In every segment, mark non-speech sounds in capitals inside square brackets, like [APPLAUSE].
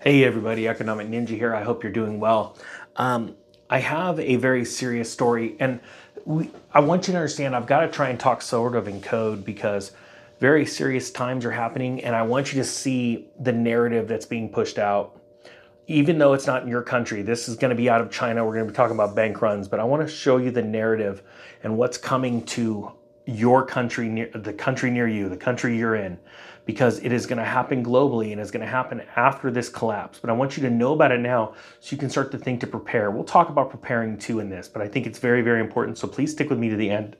Hey everybody, Economic Ninja here. I hope you're doing well. Um, I have a very serious story, and we, I want you to understand I've got to try and talk sort of in code because very serious times are happening, and I want you to see the narrative that's being pushed out. Even though it's not in your country, this is going to be out of China. We're going to be talking about bank runs, but I want to show you the narrative and what's coming to your country, near the country near you, the country you're in because it is going to happen globally and it's going to happen after this collapse. But I want you to know about it now so you can start to think to prepare. We'll talk about preparing too in this, but I think it's very, very important. So please stick with me to the end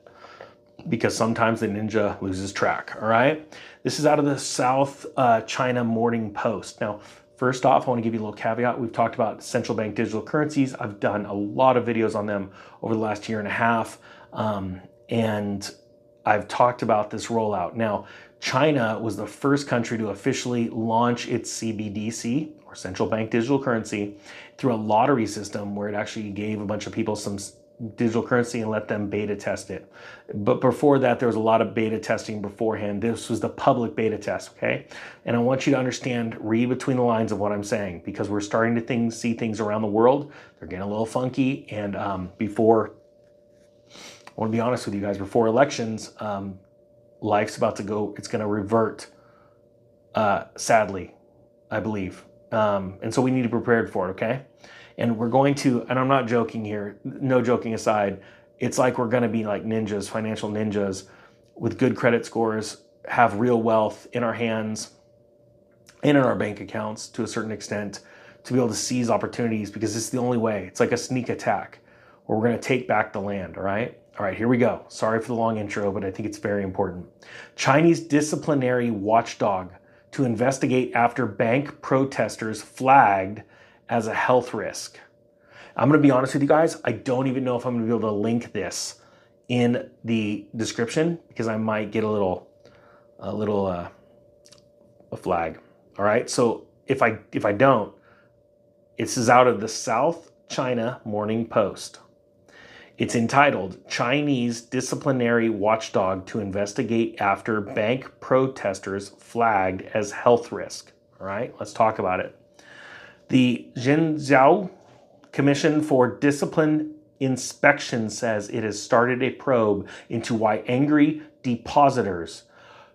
because sometimes the ninja loses track. All right. This is out of the South uh, China Morning Post. Now, First off, I want to give you a little caveat. We've talked about central bank digital currencies. I've done a lot of videos on them over the last year and a half. Um, and I've talked about this rollout. Now, China was the first country to officially launch its CBDC, or central bank digital currency, through a lottery system where it actually gave a bunch of people some digital currency and let them beta test it. But before that, there was a lot of beta testing beforehand. This was the public beta test, okay? And I want you to understand, read between the lines of what I'm saying, because we're starting to see things around the world. They're getting a little funky. And um, before, I want to be honest with you guys, before elections, um, life's about to go, it's going to revert, uh, sadly, I believe. Um, and so we need to be prepared for it, okay? And we're going to, and I'm not joking here, no joking aside, it's like we're going to be like ninjas, financial ninjas with good credit scores, have real wealth in our hands and in our bank accounts to a certain extent to be able to seize opportunities because it's the only way. It's like a sneak attack where we're going to take back the land, all right? All right, here we go. Sorry for the long intro, but I think it's very important. Chinese disciplinary watchdog to investigate after bank protesters flagged as a health risk. I'm going to be honest with you guys, I don't even know if I'm going to be able to link this in the description because I might get a little a little uh, a flag. All right? So if I if I don't, this is out of the South China Morning Post. It's entitled Chinese Disciplinary Watchdog to Investigate After Bank Protesters Flagged as Health Risk. All right, let's talk about it. The Zhenjiao Commission for Discipline Inspection says it has started a probe into why angry depositors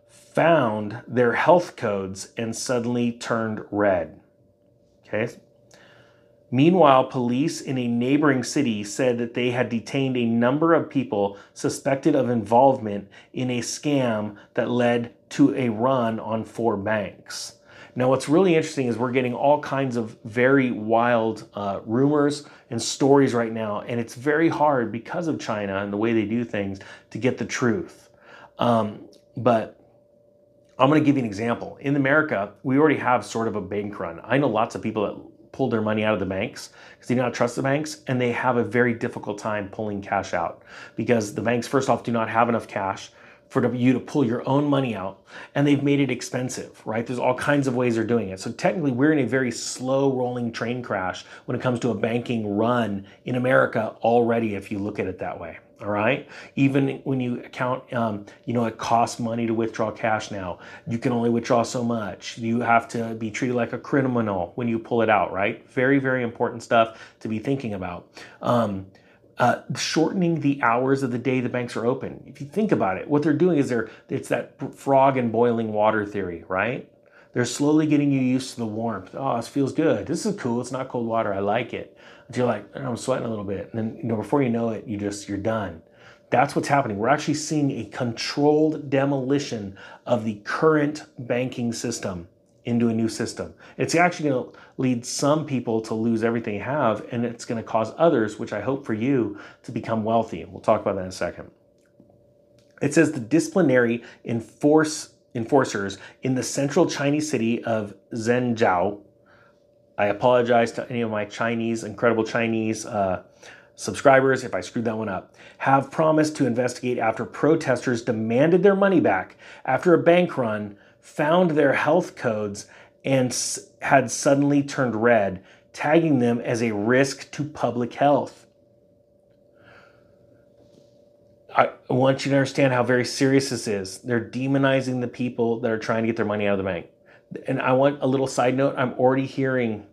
found their health codes and suddenly turned red. Okay, Meanwhile, police in a neighboring city said that they had detained a number of people suspected of involvement in a scam that led to a run on four banks. Now, what's really interesting is we're getting all kinds of very wild uh, rumors and stories right now, and it's very hard because of China and the way they do things to get the truth. Um, but I'm going to give you an example. In America, we already have sort of a bank run. I know lots of people that pulled their money out of the banks because they do not trust the banks and they have a very difficult time pulling cash out. Because the banks first off do not have enough cash for you to pull your own money out and they've made it expensive right? There's all kinds of ways they're doing it. So technically we're in a very slow rolling train crash when it comes to a banking run in america already if you look at it that way all right. Even when you account, um, you know, it costs money to withdraw cash now. You can only withdraw so much. You have to be treated like a criminal when you pull it out, right? Very, very important stuff to be thinking about. Um, uh, shortening the hours of the day the banks are open. If you think about it, what they're doing is they're it's that frog and boiling water theory, right? They're slowly getting you used to the warmth. Oh, this feels good. This is cool. It's not cold water. I like it. Until you're like, oh, I'm sweating a little bit. And then, you know, before you know it, you just, you're done. That's what's happening. We're actually seeing a controlled demolition of the current banking system into a new system. It's actually going to lead some people to lose everything they have, and it's going to cause others, which I hope for you, to become wealthy. We'll talk about that in a second. It says the disciplinary enforce enforcers in the central Chinese city of Zhenjiao. I apologize to any of my Chinese, incredible Chinese uh, subscribers if I screwed that one up. Have promised to investigate after protesters demanded their money back after a bank run, found their health codes, and had suddenly turned red, tagging them as a risk to public health. I want you to understand how very serious this is. They're demonizing the people that are trying to get their money out of the bank. And I want a little side note. I'm already hearing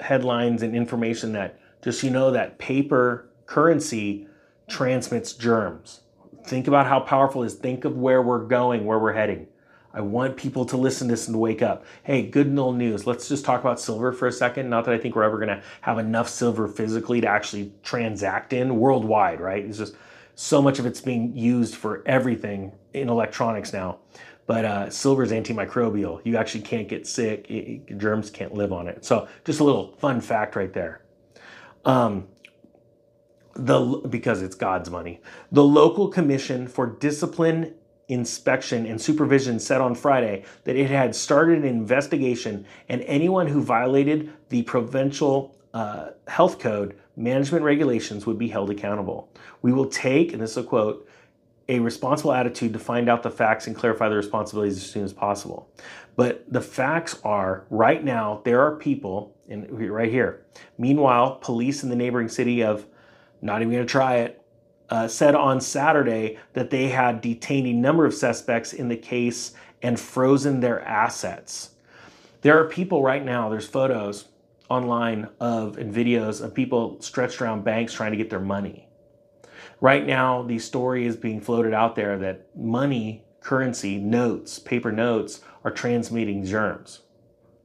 headlines and information that just you know that paper currency transmits germs. Think about how powerful it is. Think of where we're going, where we're heading. I want people to listen to this and wake up. Hey, good and old news. Let's just talk about silver for a second. Not that I think we're ever going to have enough silver physically to actually transact in worldwide, right? It's just so much of it's being used for everything in electronics now. But uh, silver is antimicrobial. You actually can't get sick. It, it, germs can't live on it. So just a little fun fact right there. Um, the because it's God's money. The local commission for discipline inspection and supervision said on Friday that it had started an investigation and anyone who violated the provincial uh, health code management regulations would be held accountable. We will take, and this is a quote, a responsible attitude to find out the facts and clarify the responsibilities as soon as possible. But the facts are right now, there are people, and right here. Meanwhile, police in the neighboring city of, not even to try it, uh, said on Saturday that they had detained a number of suspects in the case and frozen their assets. There are people right now, there's photos online of and videos of people stretched around banks trying to get their money. Right now, the story is being floated out there that money, currency, notes, paper notes are transmitting germs.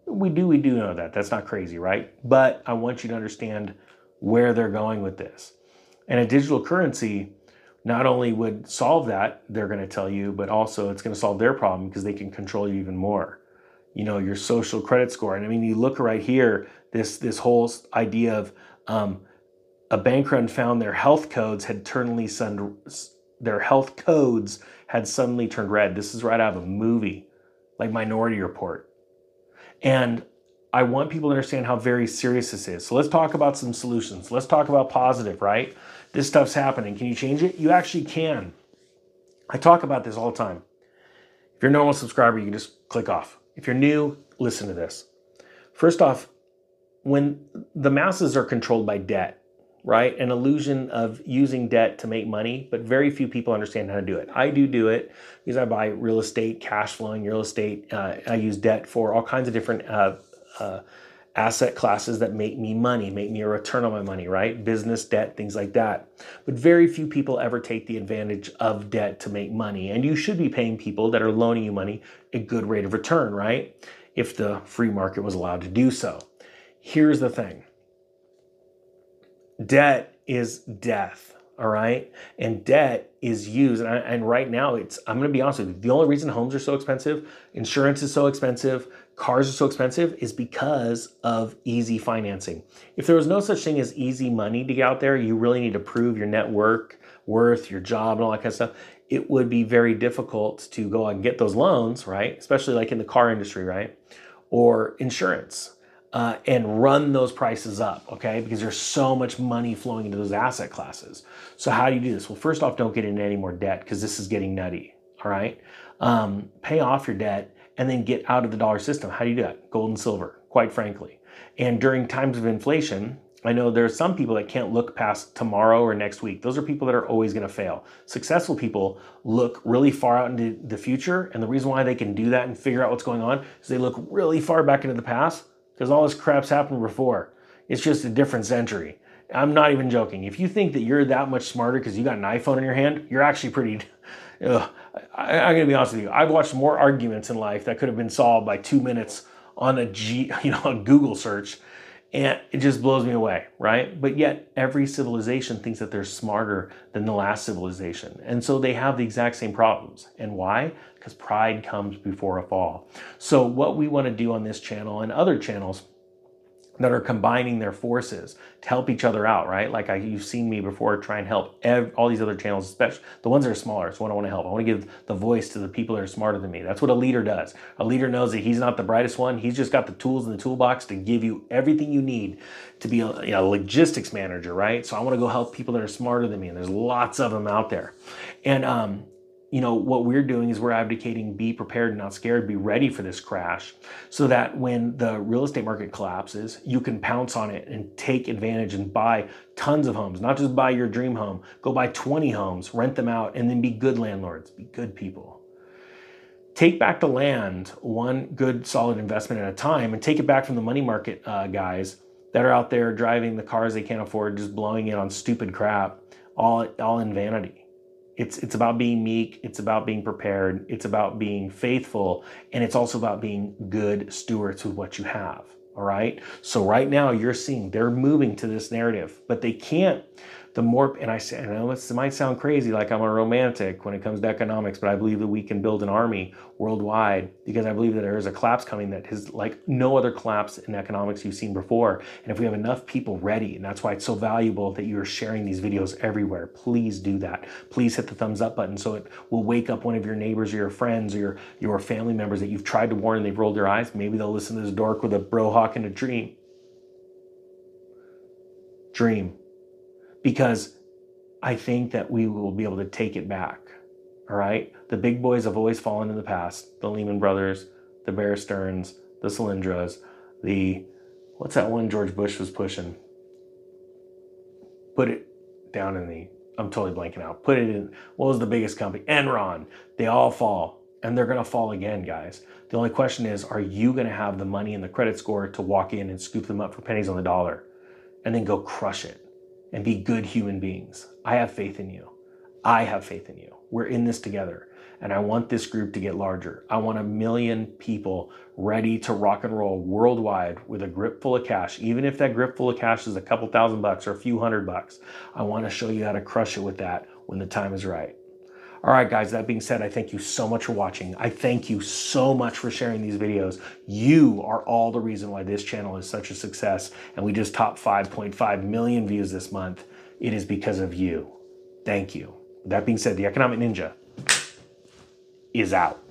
We do, we do know that. That's not crazy, right? But I want you to understand where they're going with this. And a digital currency not only would solve that, they're going to tell you, but also it's going to solve their problem because they can control you even more. You know, your social credit score. And I mean, you look right here, this this whole idea of um, a bank run found their health codes had suddenly sun, their health codes had suddenly turned red. This is right out of a movie, like Minority Report. And I want people to understand how very serious this is. So let's talk about some solutions. Let's talk about positive, right? This stuff's happening. Can you change it? You actually can. I talk about this all the time. If you're a normal subscriber, you can just click off. If you're new, listen to this. First off, when the masses are controlled by debt, right? An illusion of using debt to make money, but very few people understand how to do it. I do do it because I buy real estate, cash flowing real estate. Uh, I use debt for all kinds of different uh, uh, asset classes that make me money, make me a return on my money, right? Business, debt, things like that. But very few people ever take the advantage of debt to make money. And you should be paying people that are loaning you money a good rate of return, right? If the free market was allowed to do so. Here's the thing debt is death all right and debt is used and, I, and right now it's i'm going to be honest with you the only reason homes are so expensive insurance is so expensive cars are so expensive is because of easy financing if there was no such thing as easy money to get out there you really need to prove your network worth your job and all that kind of stuff it would be very difficult to go out and get those loans right especially like in the car industry right or insurance uh, and run those prices up, okay? Because there's so much money flowing into those asset classes. So how do you do this? Well, first off, don't get into any more debt because this is getting nutty, all right? Um, pay off your debt and then get out of the dollar system. How do you do that? Gold and silver, quite frankly. And during times of inflation, I know there are some people that can't look past tomorrow or next week. Those are people that are always going to fail. Successful people look really far out into the future. And the reason why they can do that and figure out what's going on is they look really far back into the past because all this crap's happened before. It's just a different century. I'm not even joking. If you think that you're that much smarter because you got an iPhone in your hand, you're actually pretty. [LAUGHS] Ugh, I, I'm gonna be honest with you. I've watched more arguments in life that could have been solved by two minutes on a G, [LAUGHS] you know, a Google search, and it just blows me away, right? But yet, every civilization thinks that they're smarter than the last civilization, and so they have the exact same problems. And why? because pride comes before a fall. So, what we want to do on this channel and other channels that are combining their forces to help each other out, right? Like I, you've seen me before try and help ev- all these other channels, especially the ones that are smaller. It's what I want to help. I want to give the voice to the people that are smarter than me. That's what a leader does. A leader knows that he's not the brightest one. He's just got the tools in the toolbox to give you everything you need to be a, you know, logistics manager, right? So I want to go help people that are smarter than me, and there's lots of them out there. And um, you know, what we're doing is we're advocating be prepared, not scared, be ready for this crash so that when the real estate market collapses, you can pounce on it and take advantage and buy tons of homes, not just buy your dream home, go buy 20 homes, rent them out, and then be good landlords, be good people. take back the land one good solid investment at a time and take it back from the money market uh, guys that are out there driving the cars they can't afford just blowing it on stupid crap all all in vanity it's it's about being meek it's about being prepared it's about being faithful and it's also about being good stewards with what you have all right? So right now you're seeing they're moving to this narrative but they can't the more, and I say, I know it might sound crazy, like I'm a romantic when it comes to economics, but I believe that we can build an army worldwide because I believe that there is a collapse coming that is like no other collapse in economics you've seen before. And if we have enough people ready, and that's why it's so valuable that you're sharing these videos everywhere, please do that. Please hit the thumbs up button so it will wake up one of your neighbors or your friends or your, your family members that you've tried to warn and they've rolled their eyes. Maybe they'll listen to this dork with a bro hawk and a dream. Dream because I think that we will be able to take it back. All right. The big boys have always fallen in the past the Lehman Brothers, the Bear Stearns, the Solyndras, the what's that one George Bush was pushing? Put it down in the, I'm totally blanking out. Put it in, what was the biggest company? Enron. They all fall and they're going to fall again, guys. The only question is, are you going to have the money and the credit score to walk in and scoop them up for pennies on the dollar and then go crush it? And be good human beings. I have faith in you. I have faith in you. We're in this together. And I want this group to get larger. I want a million people ready to rock and roll worldwide with a grip full of cash. Even if that grip full of cash is a couple thousand bucks or a few hundred bucks, I want to show you how to crush it with that when the time is right. All right, guys, that being said, I thank you so much for watching. I thank you so much for sharing these videos. You are all the reason why this channel is such a success, and we just topped 5.5 million views this month. It is because of you. Thank you. That being said, the Economic Ninja is out.